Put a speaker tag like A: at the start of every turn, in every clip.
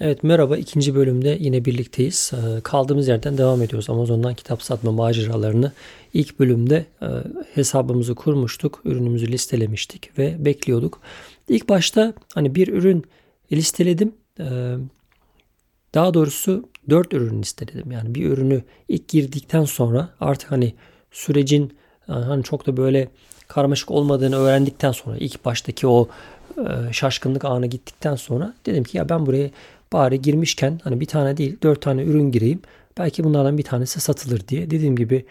A: Evet merhaba ikinci bölümde yine birlikteyiz. Ee, kaldığımız yerden devam ediyoruz. Amazon'dan kitap satma maceralarını ilk bölümde e, hesabımızı kurmuştuk. Ürünümüzü listelemiştik ve bekliyorduk. İlk başta hani bir ürün listeledim. Ee, daha doğrusu dört ürün listeledim. Yani bir ürünü ilk girdikten sonra artık hani sürecin e, hani çok da böyle karmaşık olmadığını öğrendikten sonra ilk baştaki o e, şaşkınlık anı gittikten sonra dedim ki ya ben buraya bari girmişken hani bir tane değil dört tane ürün gireyim. Belki bunlardan bir tanesi satılır diye. Dediğim gibi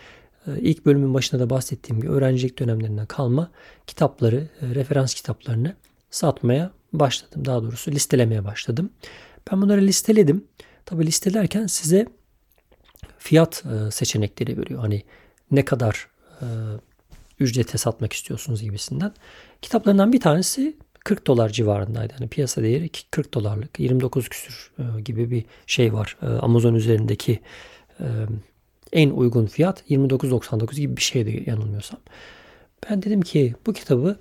A: e, ilk bölümün başında da bahsettiğim gibi öğrencilik dönemlerinden kalma kitapları, e, referans kitaplarını satmaya başladım. Daha doğrusu listelemeye başladım. Ben bunları listeledim. Tabi listelerken size fiyat seçenekleri veriyor. Hani ne kadar ücrete satmak istiyorsunuz gibisinden. Kitaplarından bir tanesi 40 dolar civarındaydı. Yani piyasa değeri 40 dolarlık 29 küsür e, gibi bir şey var. E, Amazon üzerindeki e, en uygun fiyat 29.99 gibi bir şeydi yanılmıyorsam. Ben dedim ki bu kitabı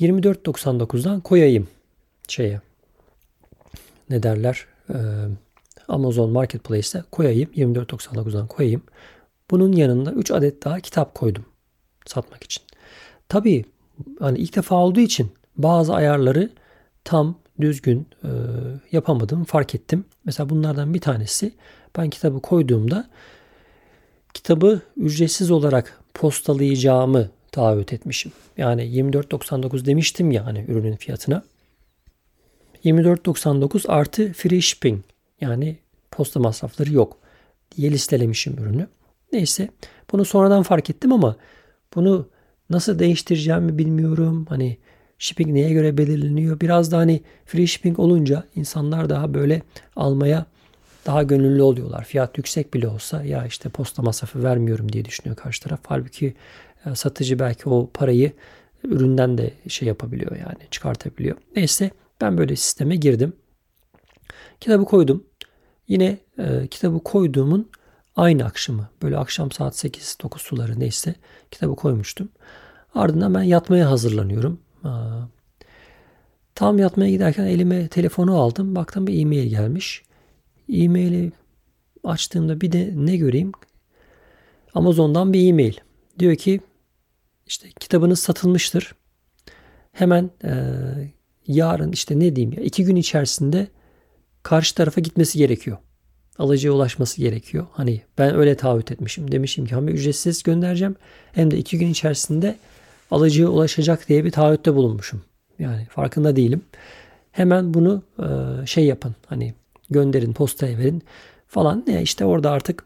A: 24.99'dan koyayım şeye. Ne derler? Amazon Marketplace'e koyayım. 24.99'dan koyayım. Bunun yanında 3 adet daha kitap koydum satmak için. Tabii hani ilk defa olduğu için bazı ayarları tam düzgün e, yapamadım fark ettim. Mesela bunlardan bir tanesi ben kitabı koyduğumda kitabı ücretsiz olarak postalayacağımı taahhüt etmişim. Yani 24.99 demiştim ya hani ürünün fiyatına. 24.99 artı free shipping yani posta masrafları yok diye listelemişim ürünü. Neyse bunu sonradan fark ettim ama bunu nasıl değiştireceğimi bilmiyorum. Hani shipping neye göre belirleniyor? Biraz da hani free shipping olunca insanlar daha böyle almaya daha gönüllü oluyorlar. Fiyat yüksek bile olsa ya işte posta masrafı vermiyorum diye düşünüyor karşı taraf. Halbuki e, satıcı belki o parayı üründen de şey yapabiliyor yani çıkartabiliyor. Neyse ben böyle sisteme girdim. Kitabı koydum. Yine e, kitabı koyduğumun aynı akşamı böyle akşam saat 8-9 suları neyse kitabı koymuştum. Ardından ben yatmaya hazırlanıyorum. Tam yatmaya giderken elime telefonu aldım. Baktım bir e-mail gelmiş. E-maili açtığımda bir de ne göreyim? Amazon'dan bir e-mail. Diyor ki işte kitabınız satılmıştır. Hemen e, yarın işte ne diyeyim ya iki gün içerisinde karşı tarafa gitmesi gerekiyor. Alıcıya ulaşması gerekiyor. Hani ben öyle taahhüt etmişim. Demişim ki hem ücretsiz göndereceğim hem de iki gün içerisinde alıcıya ulaşacak diye bir taahhütte bulunmuşum. Yani farkında değilim. Hemen bunu e, şey yapın. Hani gönderin, postaya verin falan. Ne işte orada artık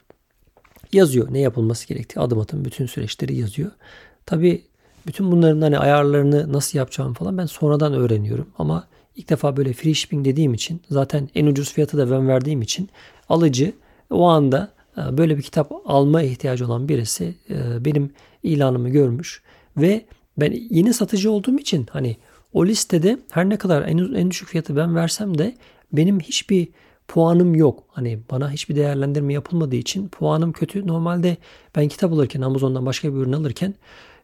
A: yazıyor ne yapılması gerektiği. Adım adım bütün süreçleri yazıyor. Tabii bütün bunların hani ayarlarını nasıl yapacağım falan ben sonradan öğreniyorum. Ama ilk defa böyle free shipping dediğim için zaten en ucuz fiyatı da ben verdiğim için alıcı o anda e, böyle bir kitap alma ihtiyacı olan birisi e, benim ilanımı görmüş ve ben yeni satıcı olduğum için hani o listede her ne kadar en, en düşük fiyatı ben versem de benim hiçbir puanım yok. Hani bana hiçbir değerlendirme yapılmadığı için puanım kötü. Normalde ben kitap alırken Amazon'dan başka bir ürün alırken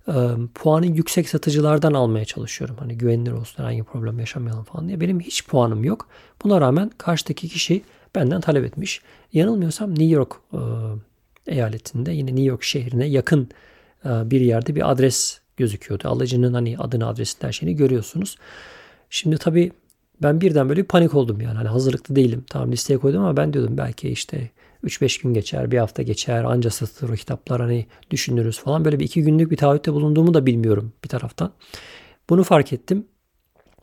A: e, puanı yüksek satıcılardan almaya çalışıyorum. Hani güvenilir olsun herhangi problem yaşamayalım falan diye. Benim hiç puanım yok. Buna rağmen karşıdaki kişi benden talep etmiş. Yanılmıyorsam New York e, eyaletinde yine New York şehrine yakın e, bir yerde bir adres gözüküyordu. Alıcının hani adını adresini her şeyini görüyorsunuz. Şimdi tabii ben birden böyle panik oldum yani. Hani hazırlıklı değilim. Tamam listeye koydum ama ben diyordum belki işte 3-5 gün geçer, bir hafta geçer, anca satılır o kitaplar hani düşünürüz falan. Böyle bir iki günlük bir taahhütte bulunduğumu da bilmiyorum bir taraftan. Bunu fark ettim.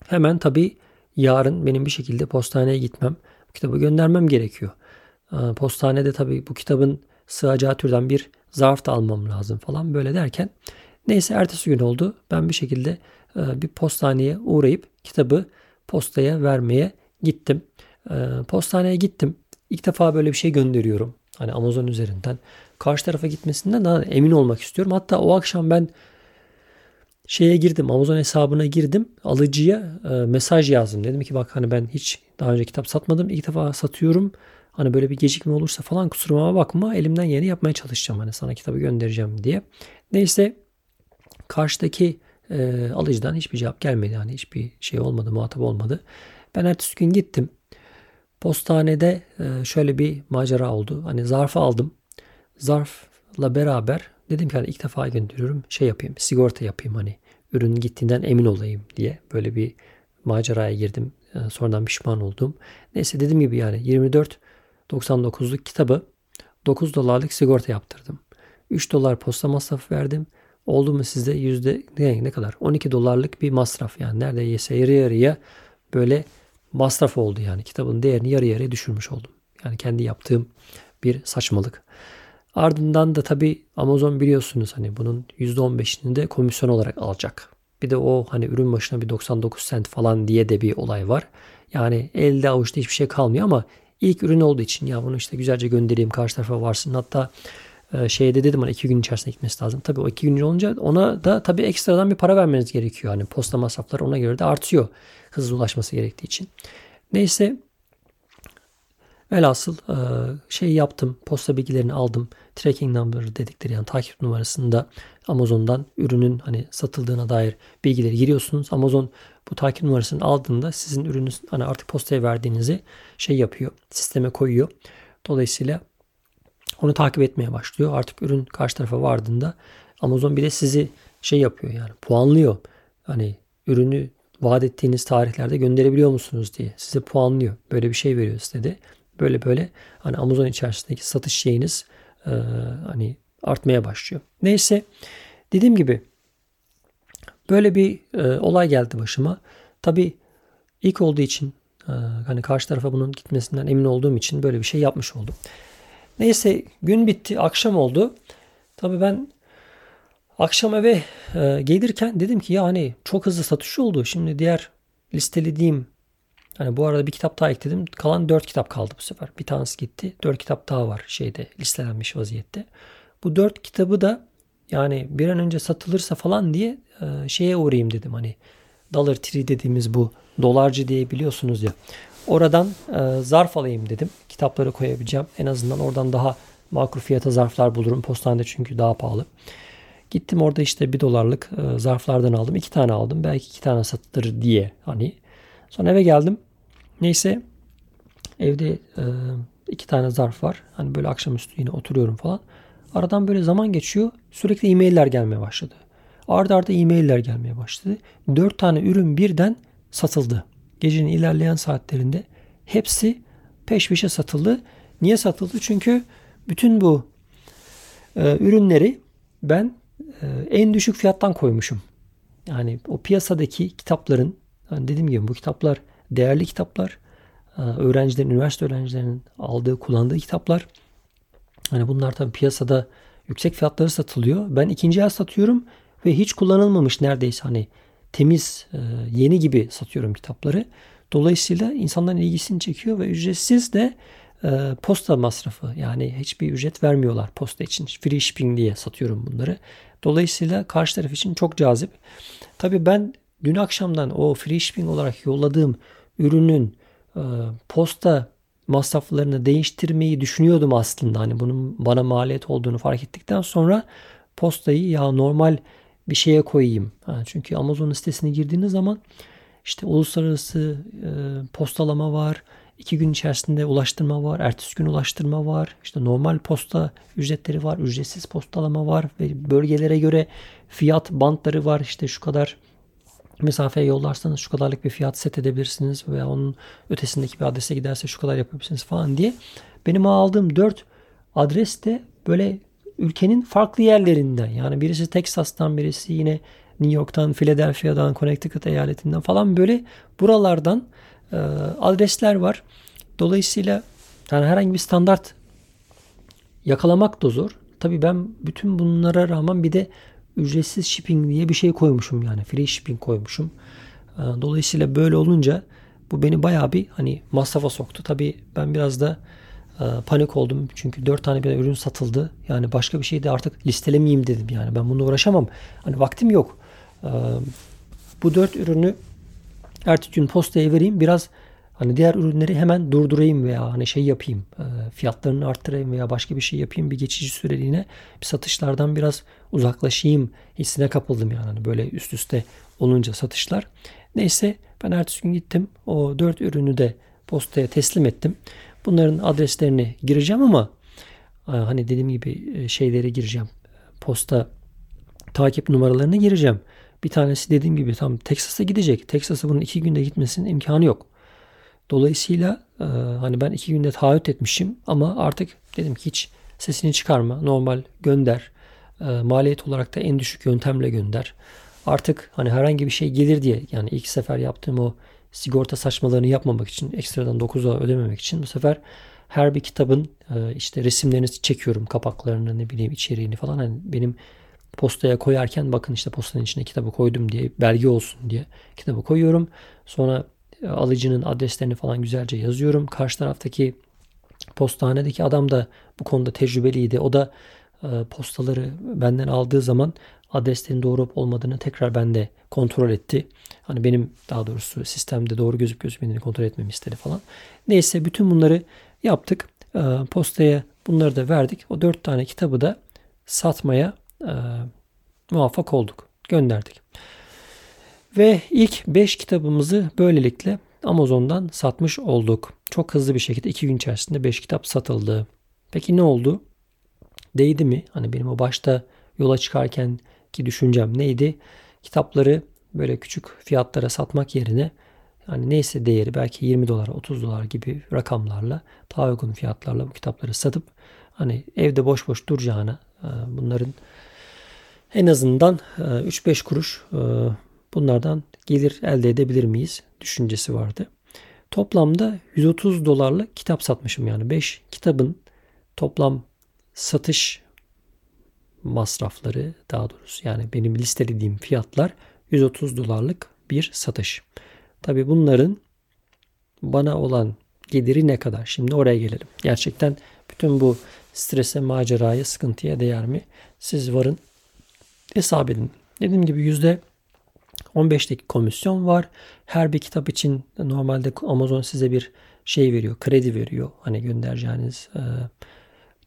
A: Hemen tabii yarın benim bir şekilde postaneye gitmem, kitabı göndermem gerekiyor. Postanede tabii bu kitabın sığacağı türden bir zarf da almam lazım falan böyle derken Neyse ertesi gün oldu. Ben bir şekilde e, bir postaneye uğrayıp kitabı postaya vermeye gittim. E, postaneye gittim. İlk defa böyle bir şey gönderiyorum. Hani Amazon üzerinden. Karşı tarafa gitmesinden daha emin olmak istiyorum. Hatta o akşam ben şeye girdim. Amazon hesabına girdim. Alıcıya e, mesaj yazdım. Dedim ki bak hani ben hiç daha önce kitap satmadım. İlk defa satıyorum. Hani böyle bir gecikme olursa falan kusuruma bakma. Elimden yeni yapmaya çalışacağım. Hani sana kitabı göndereceğim diye. Neyse karşıdaki e, alıcıdan hiçbir cevap gelmedi. Yani hiçbir şey olmadı, muhatap olmadı. Ben ertesi gün gittim. Postanede e, şöyle bir macera oldu. Hani zarfı aldım. Zarfla beraber dedim ki hani ilk defa gönderiyorum şey yapayım sigorta yapayım hani ürün gittiğinden emin olayım diye böyle bir maceraya girdim. E, sonradan pişman oldum. Neyse dediğim gibi yani 24.99'luk kitabı 9 dolarlık sigorta yaptırdım. 3 dolar posta masrafı verdim. Oldu mu sizde yüzde ne, ne kadar? 12 dolarlık bir masraf yani neredeyse yarı yarıya böyle masraf oldu yani. Kitabın değerini yarı yarıya düşürmüş oldum. Yani kendi yaptığım bir saçmalık. Ardından da tabi Amazon biliyorsunuz hani bunun %15'ini de komisyon olarak alacak. Bir de o hani ürün başına bir 99 sent falan diye de bir olay var. Yani elde avuçta hiçbir şey kalmıyor ama ilk ürün olduğu için ya bunu işte güzelce göndereyim karşı tarafa varsın. Hatta şeyde dedim hani iki gün içerisinde gitmesi lazım. Tabii o iki gün olunca ona da tabii ekstradan bir para vermeniz gerekiyor. Hani posta masrafları ona göre de artıyor hızlı ulaşması gerektiği için. Neyse velhasıl e, şey yaptım. Posta bilgilerini aldım. Tracking number dedikleri yani takip numarasında Amazon'dan ürünün hani satıldığına dair bilgileri giriyorsunuz. Amazon bu takip numarasını aldığında sizin ürününüz hani artık postaya verdiğinizi şey yapıyor. Sisteme koyuyor. Dolayısıyla onu takip etmeye başlıyor. Artık ürün karşı tarafa vardığında Amazon bile sizi şey yapıyor yani puanlıyor. Hani ürünü vaat ettiğiniz tarihlerde gönderebiliyor musunuz diye size puanlıyor. Böyle bir şey veriyor size Böyle böyle hani Amazon içerisindeki satış şeyiniz e, hani artmaya başlıyor. Neyse dediğim gibi böyle bir e, olay geldi başıma. Tabi ilk olduğu için e, hani karşı tarafa bunun gitmesinden emin olduğum için böyle bir şey yapmış oldum. Neyse gün bitti akşam oldu. Tabi ben akşam eve e, gelirken dedim ki ya hani çok hızlı satış oldu. Şimdi diğer listelediğim hani bu arada bir kitap daha ekledim. Kalan dört kitap kaldı bu sefer. Bir tanesi gitti. Dört kitap daha var şeyde listelenmiş vaziyette. Bu dört kitabı da yani bir an önce satılırsa falan diye e, şeye uğrayayım dedim. Hani Dollar Tree dediğimiz bu dolarcı diye biliyorsunuz ya. Oradan e, zarf alayım dedim. Kitapları koyabileceğim. En azından oradan daha makul fiyata zarflar bulurum. Postanede çünkü daha pahalı. Gittim orada işte bir dolarlık e, zarflardan aldım. iki tane aldım. Belki iki tane satılır diye hani. Sonra eve geldim. Neyse evde e, iki tane zarf var. Hani böyle akşamüstü yine oturuyorum falan. Aradan böyle zaman geçiyor. Sürekli e-mailler gelmeye başladı. Arda arda e-mailler gelmeye başladı. Dört tane ürün birden satıldı. Gecenin ilerleyen saatlerinde hepsi peş peşe satıldı. Niye satıldı? Çünkü bütün bu e, ürünleri ben e, en düşük fiyattan koymuşum. Yani o piyasadaki kitapların yani dediğim gibi bu kitaplar değerli kitaplar. E, öğrencilerin, üniversite öğrencilerinin aldığı, kullandığı kitaplar. Hani bunlar tabii piyasada yüksek fiyatları satılıyor. Ben ikinci el satıyorum ve hiç kullanılmamış neredeyse hani temiz, e, yeni gibi satıyorum kitapları. Dolayısıyla insanların ilgisini çekiyor ve ücretsiz de e, posta masrafı yani hiçbir ücret vermiyorlar posta için. Free shipping diye satıyorum bunları. Dolayısıyla karşı taraf için çok cazip. Tabii ben dün akşamdan o free shipping olarak yolladığım ürünün e, posta masraflarını değiştirmeyi düşünüyordum aslında. Hani bunun bana maliyet olduğunu fark ettikten sonra postayı ya normal bir şeye koyayım. Ha, çünkü Amazon sitesine girdiğiniz zaman işte uluslararası e, postalama var. iki gün içerisinde ulaştırma var. Ertesi gün ulaştırma var. İşte normal posta ücretleri var. Ücretsiz postalama var. Ve bölgelere göre fiyat bantları var. İşte şu kadar mesafeye yollarsanız şu kadarlık bir fiyat set edebilirsiniz veya onun ötesindeki bir adrese giderse şu kadar yapabilirsiniz falan diye. Benim aldığım 4 adres de böyle ülkenin farklı yerlerinden yani birisi Texas'tan birisi yine New York'tan, Philadelphia'dan, Connecticut eyaletinden falan böyle buralardan e, adresler var. Dolayısıyla yani herhangi bir standart yakalamak da zor. Tabii ben bütün bunlara rağmen bir de ücretsiz shipping diye bir şey koymuşum yani free shipping koymuşum. Ee, dolayısıyla böyle olunca bu beni bayağı bir hani masrafa soktu. Tabii ben biraz da e, panik oldum. Çünkü 4 tane bir ürün satıldı. Yani başka bir şey de artık listelemeyeyim dedim yani. Ben bununla uğraşamam. Hani vaktim yok. Ee, bu 4 ürünü ertesi gün postaya vereyim. Biraz Hani diğer ürünleri hemen durdurayım veya hani şey yapayım, e, fiyatlarını arttırayım veya başka bir şey yapayım bir geçici süreliğine bir satışlardan biraz uzaklaşayım hissine kapıldım yani hani böyle üst üste olunca satışlar. Neyse ben ertesi gün gittim o dört ürünü de postaya teslim ettim. Bunların adreslerini gireceğim ama e, hani dediğim gibi e, şeyleri gireceğim. Posta takip numaralarını gireceğim. Bir tanesi dediğim gibi tam Texas'a gidecek. Texas'a bunun iki günde gitmesinin imkanı yok. Dolayısıyla e, hani ben iki günde taahhüt etmişim ama artık dedim ki hiç sesini çıkarma. Normal gönder. Maliyet olarak da en düşük yöntemle gönder. Artık hani herhangi bir şey gelir diye yani ilk sefer yaptığım o sigorta saçmalarını yapmamak için ekstradan 9 dolar ödememek için bu sefer her bir kitabın e, işte resimlerini çekiyorum kapaklarını ne bileyim içeriğini falan hani benim postaya koyarken bakın işte postanın içine kitabı koydum diye belge olsun diye kitabı koyuyorum. Sonra e, alıcının adreslerini falan güzelce yazıyorum. Karşı taraftaki postanedeki adam da bu konuda tecrübeliydi. O da e, postaları benden aldığı zaman adreslerin doğru olup olmadığını tekrar bende kontrol etti. Hani benim daha doğrusu sistemde doğru gözüp gözükmediğini kontrol etmemi istedi falan. Neyse bütün bunları yaptık. E, postaya bunları da verdik. O dört tane kitabı da satmaya e, muvaffak olduk. Gönderdik. Ve ilk 5 kitabımızı böylelikle Amazon'dan satmış olduk. Çok hızlı bir şekilde 2 gün içerisinde 5 kitap satıldı. Peki ne oldu? Değdi mi? Hani benim o başta yola çıkarken ki düşüncem neydi? Kitapları böyle küçük fiyatlara satmak yerine yani neyse değeri belki 20 dolar 30 dolar gibi rakamlarla daha uygun fiyatlarla bu kitapları satıp hani evde boş boş duracağına e, bunların en azından 3-5 e, kuruş e, bunlardan gelir elde edebilir miyiz düşüncesi vardı. Toplamda 130 dolarlık kitap satmışım yani 5 kitabın toplam satış masrafları daha doğrusu yani benim listelediğim fiyatlar 130 dolarlık bir satış. Tabi bunların bana olan geliri ne kadar? Şimdi oraya gelelim. Gerçekten bütün bu strese, maceraya, sıkıntıya değer mi? Siz varın hesap edin. Dediğim gibi yüzde 15'teki komisyon var. Her bir kitap için normalde Amazon size bir şey veriyor, kredi veriyor. Hani göndereceğiniz e,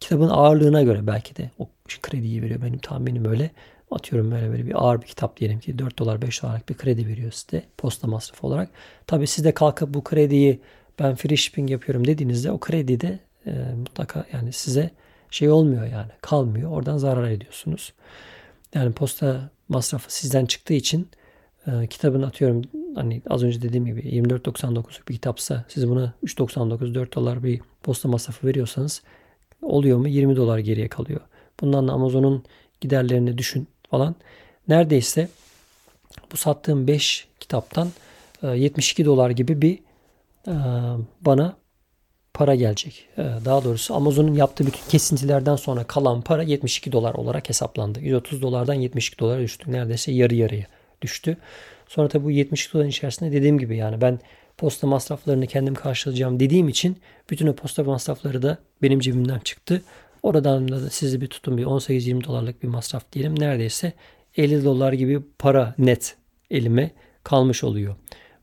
A: kitabın ağırlığına göre belki de o krediyi veriyor. Benim tahminim öyle. Atıyorum böyle böyle bir ağır bir kitap diyelim ki 4 dolar 5 dolarlık bir kredi veriyor size posta masrafı olarak. Tabi siz de kalkıp bu krediyi ben free shipping yapıyorum dediğinizde o kredi de e, mutlaka yani size şey olmuyor yani kalmıyor. Oradan zarar ediyorsunuz. Yani posta masrafı sizden çıktığı için e, kitabın atıyorum hani az önce dediğim gibi 24.99 bir kitapsa siz buna 3.99 4 dolar bir posta masrafı veriyorsanız oluyor mu 20 dolar geriye kalıyor. Bundan da Amazon'un giderlerini düşün falan. Neredeyse bu sattığım 5 kitaptan 72 e, dolar gibi bir e, bana para gelecek. Ee, daha doğrusu Amazon'un yaptığı bütün kesintilerden sonra kalan para 72 dolar olarak hesaplandı. 130 dolardan 72 dolara düştü. Neredeyse yarı yarıya düştü. Sonra tabi bu 72 doların içerisinde dediğim gibi yani ben posta masraflarını kendim karşılayacağım dediğim için bütün o posta masrafları da benim cebimden çıktı. Oradan da sizi bir tutun bir 18-20 dolarlık bir masraf diyelim. Neredeyse 50 dolar gibi para net elime kalmış oluyor.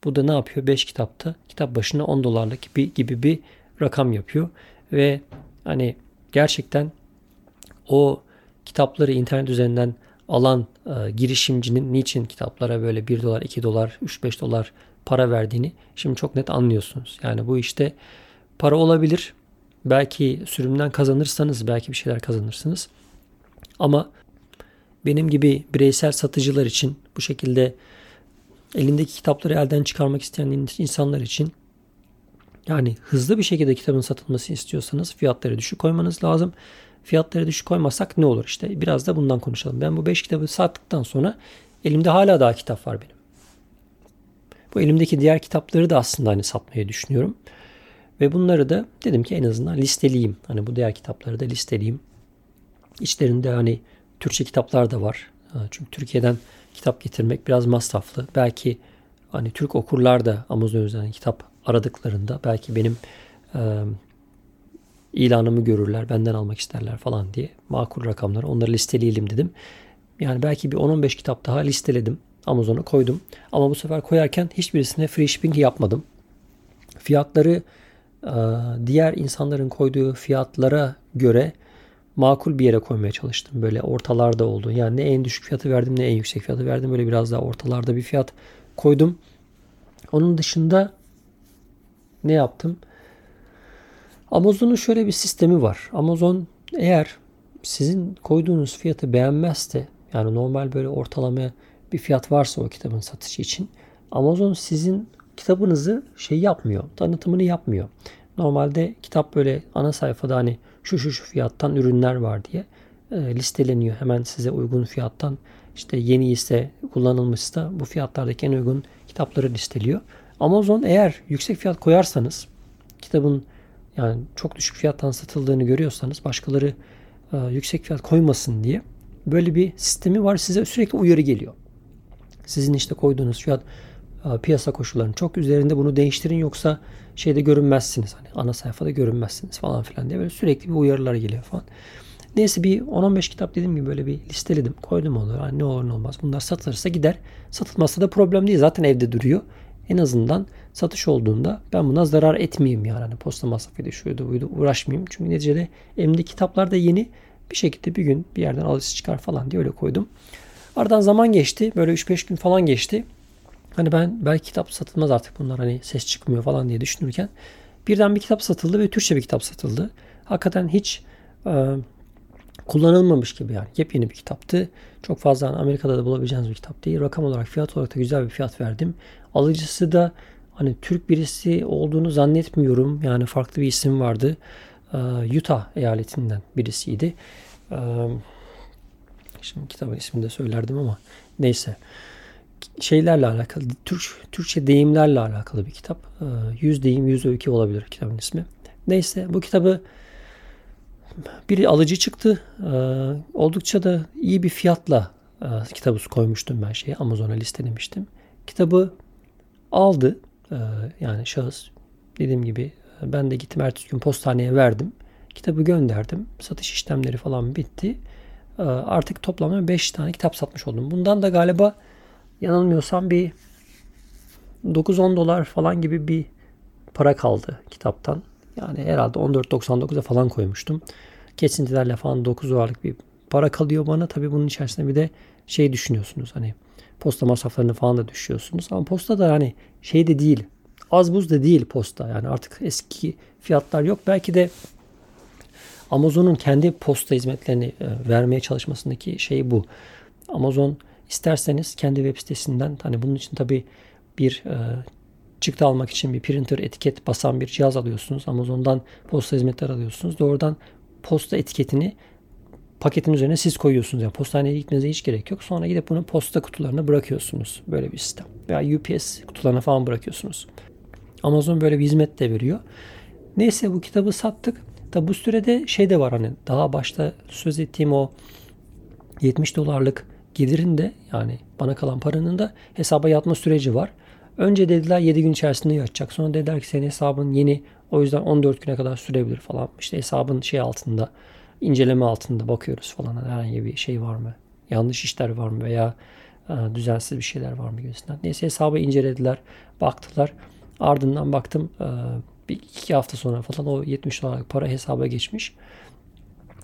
A: Bu da ne yapıyor? 5 kitapta kitap başına 10 dolarlık gibi, gibi bir rakam yapıyor. Ve hani gerçekten o kitapları internet üzerinden alan e, girişimcinin niçin kitaplara böyle 1 dolar, 2 dolar, 3-5 dolar para verdiğini şimdi çok net anlıyorsunuz. Yani bu işte para olabilir. Belki sürümden kazanırsanız belki bir şeyler kazanırsınız. Ama benim gibi bireysel satıcılar için bu şekilde elindeki kitapları elden çıkarmak isteyen insanlar için yani hızlı bir şekilde kitabın satılması istiyorsanız fiyatları düşük koymanız lazım. Fiyatları düşük koymazsak ne olur işte biraz da bundan konuşalım. Ben bu 5 kitabı sattıktan sonra elimde hala daha kitap var benim. Bu elimdeki diğer kitapları da aslında hani satmayı düşünüyorum. Ve bunları da dedim ki en azından listeleyeyim. Hani bu diğer kitapları da listeleyeyim. İçlerinde hani Türkçe kitaplar da var. Çünkü Türkiye'den kitap getirmek biraz masraflı. Belki hani Türk okurlar da Amazon üzerinden kitap aradıklarında belki benim e, ilanımı görürler, benden almak isterler falan diye makul rakamları onları listeleyelim dedim. Yani belki bir 10-15 kitap daha listeledim. Amazon'a koydum. Ama bu sefer koyarken hiçbirisine free shipping yapmadım. Fiyatları e, diğer insanların koyduğu fiyatlara göre makul bir yere koymaya çalıştım. Böyle ortalarda oldu. Yani ne en düşük fiyatı verdim ne en yüksek fiyatı verdim. Böyle biraz daha ortalarda bir fiyat koydum. Onun dışında ne yaptım? Amazon'un şöyle bir sistemi var. Amazon eğer sizin koyduğunuz fiyatı beğenmezse yani normal böyle ortalama bir fiyat varsa o kitabın satışı için Amazon sizin kitabınızı şey yapmıyor. Tanıtımını yapmıyor. Normalde kitap böyle ana sayfada hani şu şu şu fiyattan ürünler var diye e, listeleniyor. Hemen size uygun fiyattan işte yeni ise kullanılmışsa bu fiyatlardaki en uygun kitapları listeliyor. Amazon eğer yüksek fiyat koyarsanız kitabın yani çok düşük fiyattan satıldığını görüyorsanız başkaları e, yüksek fiyat koymasın diye böyle bir sistemi var. Size sürekli uyarı geliyor. Sizin işte koyduğunuz fiyat e, piyasa koşullarının çok üzerinde bunu değiştirin yoksa şeyde görünmezsiniz. Hani ana sayfada görünmezsiniz falan filan diye böyle sürekli bir uyarılar geliyor falan. Neyse bir 10-15 kitap dediğim gibi böyle bir listeledim. Koydum onu. Yani ne olur ne olmaz. Bunlar satılırsa gider. Satılmazsa da problem değil. Zaten evde duruyor. En azından satış olduğunda ben buna zarar etmeyeyim yani. Hani posta masrafıydı şuydu buydu uğraşmayayım. Çünkü neticede elimde kitaplar da yeni. Bir şekilde bir gün bir yerden alıcı çıkar falan diye öyle koydum. Aradan zaman geçti. Böyle 3-5 gün falan geçti. Hani ben belki kitap satılmaz artık bunlar hani ses çıkmıyor falan diye düşünürken birden bir kitap satıldı ve Türkçe bir kitap satıldı. Hakikaten hiç e, kullanılmamış gibi yani. Yepyeni bir kitaptı. Çok fazla hani Amerika'da da bulabileceğiniz bir kitap değil. Rakam olarak fiyat olarak da güzel bir fiyat verdim. Alıcısı da hani Türk birisi olduğunu zannetmiyorum. Yani farklı bir isim vardı. E, Utah eyaletinden birisiydi. E, şimdi kitabın ismini de söylerdim ama neyse şeylerle alakalı, Türk, Türkçe deyimlerle alakalı bir kitap. Ee, yüz deyim, yüz öykü olabilir kitabın ismi. Neyse bu kitabı bir alıcı çıktı. Ee, oldukça da iyi bir fiyatla e, kitabı koymuştum ben şeye. Amazon'a listelemiştim. Kitabı aldı. Ee, yani şahıs dediğim gibi ben de gittim ertesi gün postaneye verdim. Kitabı gönderdim. Satış işlemleri falan bitti. Artık toplamda 5 tane kitap satmış oldum. Bundan da galiba yanılmıyorsam bir 9-10 dolar falan gibi bir para kaldı kitaptan. Yani herhalde 14.99'a falan koymuştum. Kesintilerle falan 9 dolarlık bir para kalıyor bana. Tabii bunun içerisinde bir de şey düşünüyorsunuz hani posta masraflarını falan da düşüyorsunuz. Ama posta da hani şey de değil. Az buz da değil posta. Yani artık eski fiyatlar yok. Belki de Amazon'un kendi posta hizmetlerini e, vermeye çalışmasındaki şey bu. Amazon İsterseniz kendi web sitesinden hani bunun için tabi bir e, çıktı almak için bir printer etiket basan bir cihaz alıyorsunuz. Amazon'dan posta hizmetleri alıyorsunuz. Doğrudan posta etiketini paketin üzerine siz koyuyorsunuz. Yani postaneye gitmenize hiç gerek yok. Sonra gidip bunu posta kutularına bırakıyorsunuz. Böyle bir sistem. Veya UPS kutularına falan bırakıyorsunuz. Amazon böyle bir hizmet de veriyor. Neyse bu kitabı sattık. Tabi bu sürede şey de var hani daha başta söz ettiğim o 70 dolarlık gelirin de yani bana kalan paranın da hesaba yatma süreci var. Önce dediler 7 gün içerisinde yatacak. Sonra dediler ki senin hesabın yeni o yüzden 14 güne kadar sürebilir falan. İşte hesabın şey altında inceleme altında bakıyoruz falan. Hani herhangi bir şey var mı? Yanlış işler var mı veya e, düzensiz bir şeyler var mı gibisinden. Neyse hesabı incelediler. Baktılar. Ardından baktım e, bir iki hafta sonra falan o 70 dolarlık para hesaba geçmiş.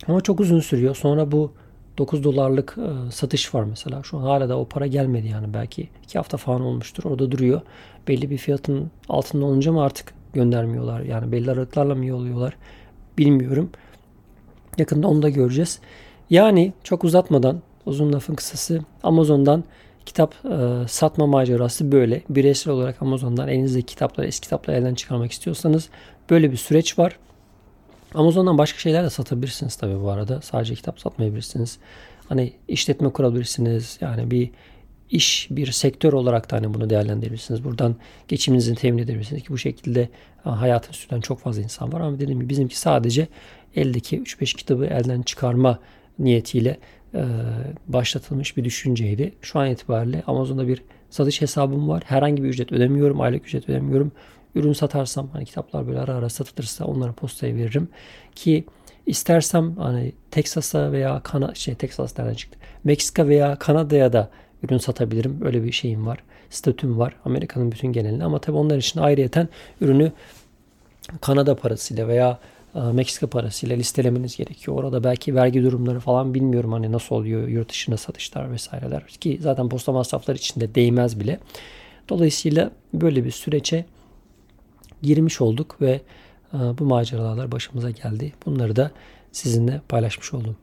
A: Ama çok uzun sürüyor. Sonra bu 9 dolarlık e, satış var mesela. Şu an hala da o para gelmedi yani. Belki 2 hafta falan olmuştur. Orada duruyor. Belli bir fiyatın altında olunca mı artık göndermiyorlar? Yani belli aralıklarla mı yolluyorlar? Bilmiyorum. Yakında onu da göreceğiz. Yani çok uzatmadan uzun lafın kısası Amazon'dan kitap e, satma macerası böyle. Bireysel olarak Amazon'dan elinizdeki kitapları, eski kitapları elden çıkarmak istiyorsanız böyle bir süreç var. Amazon'dan başka şeyler de satabilirsiniz tabii bu arada. Sadece kitap satmayabilirsiniz. Hani işletme kurabilirsiniz. Yani bir iş, bir sektör olarak da hani bunu değerlendirebilirsiniz. Buradan geçiminizi temin edebilirsiniz ki bu şekilde hayatın süren çok fazla insan var. Ama dediğim gibi bizimki sadece eldeki 3-5 kitabı elden çıkarma niyetiyle e, başlatılmış bir düşünceydi. Şu an itibariyle Amazon'da bir satış hesabım var. Herhangi bir ücret ödemiyorum. Aylık ücret ödemiyorum ürün satarsam hani kitaplar böyle ara ara satılırsa onları postaya veririm. Ki istersem hani Texas'a veya Kana şey Texas nereden çıktı? Meksika veya Kanada'ya da ürün satabilirim. Öyle bir şeyim var. Statüm var. Amerika'nın bütün genelinde ama tabii onlar için ayrıyeten ürünü Kanada parasıyla veya e, Meksika parasıyla listelemeniz gerekiyor. Orada belki vergi durumları falan bilmiyorum hani nasıl oluyor yurt dışında satışlar vesaireler ki zaten posta masrafları içinde değmez bile. Dolayısıyla böyle bir süreçe girmiş olduk ve bu maceralar başımıza geldi. Bunları da sizinle paylaşmış oldum.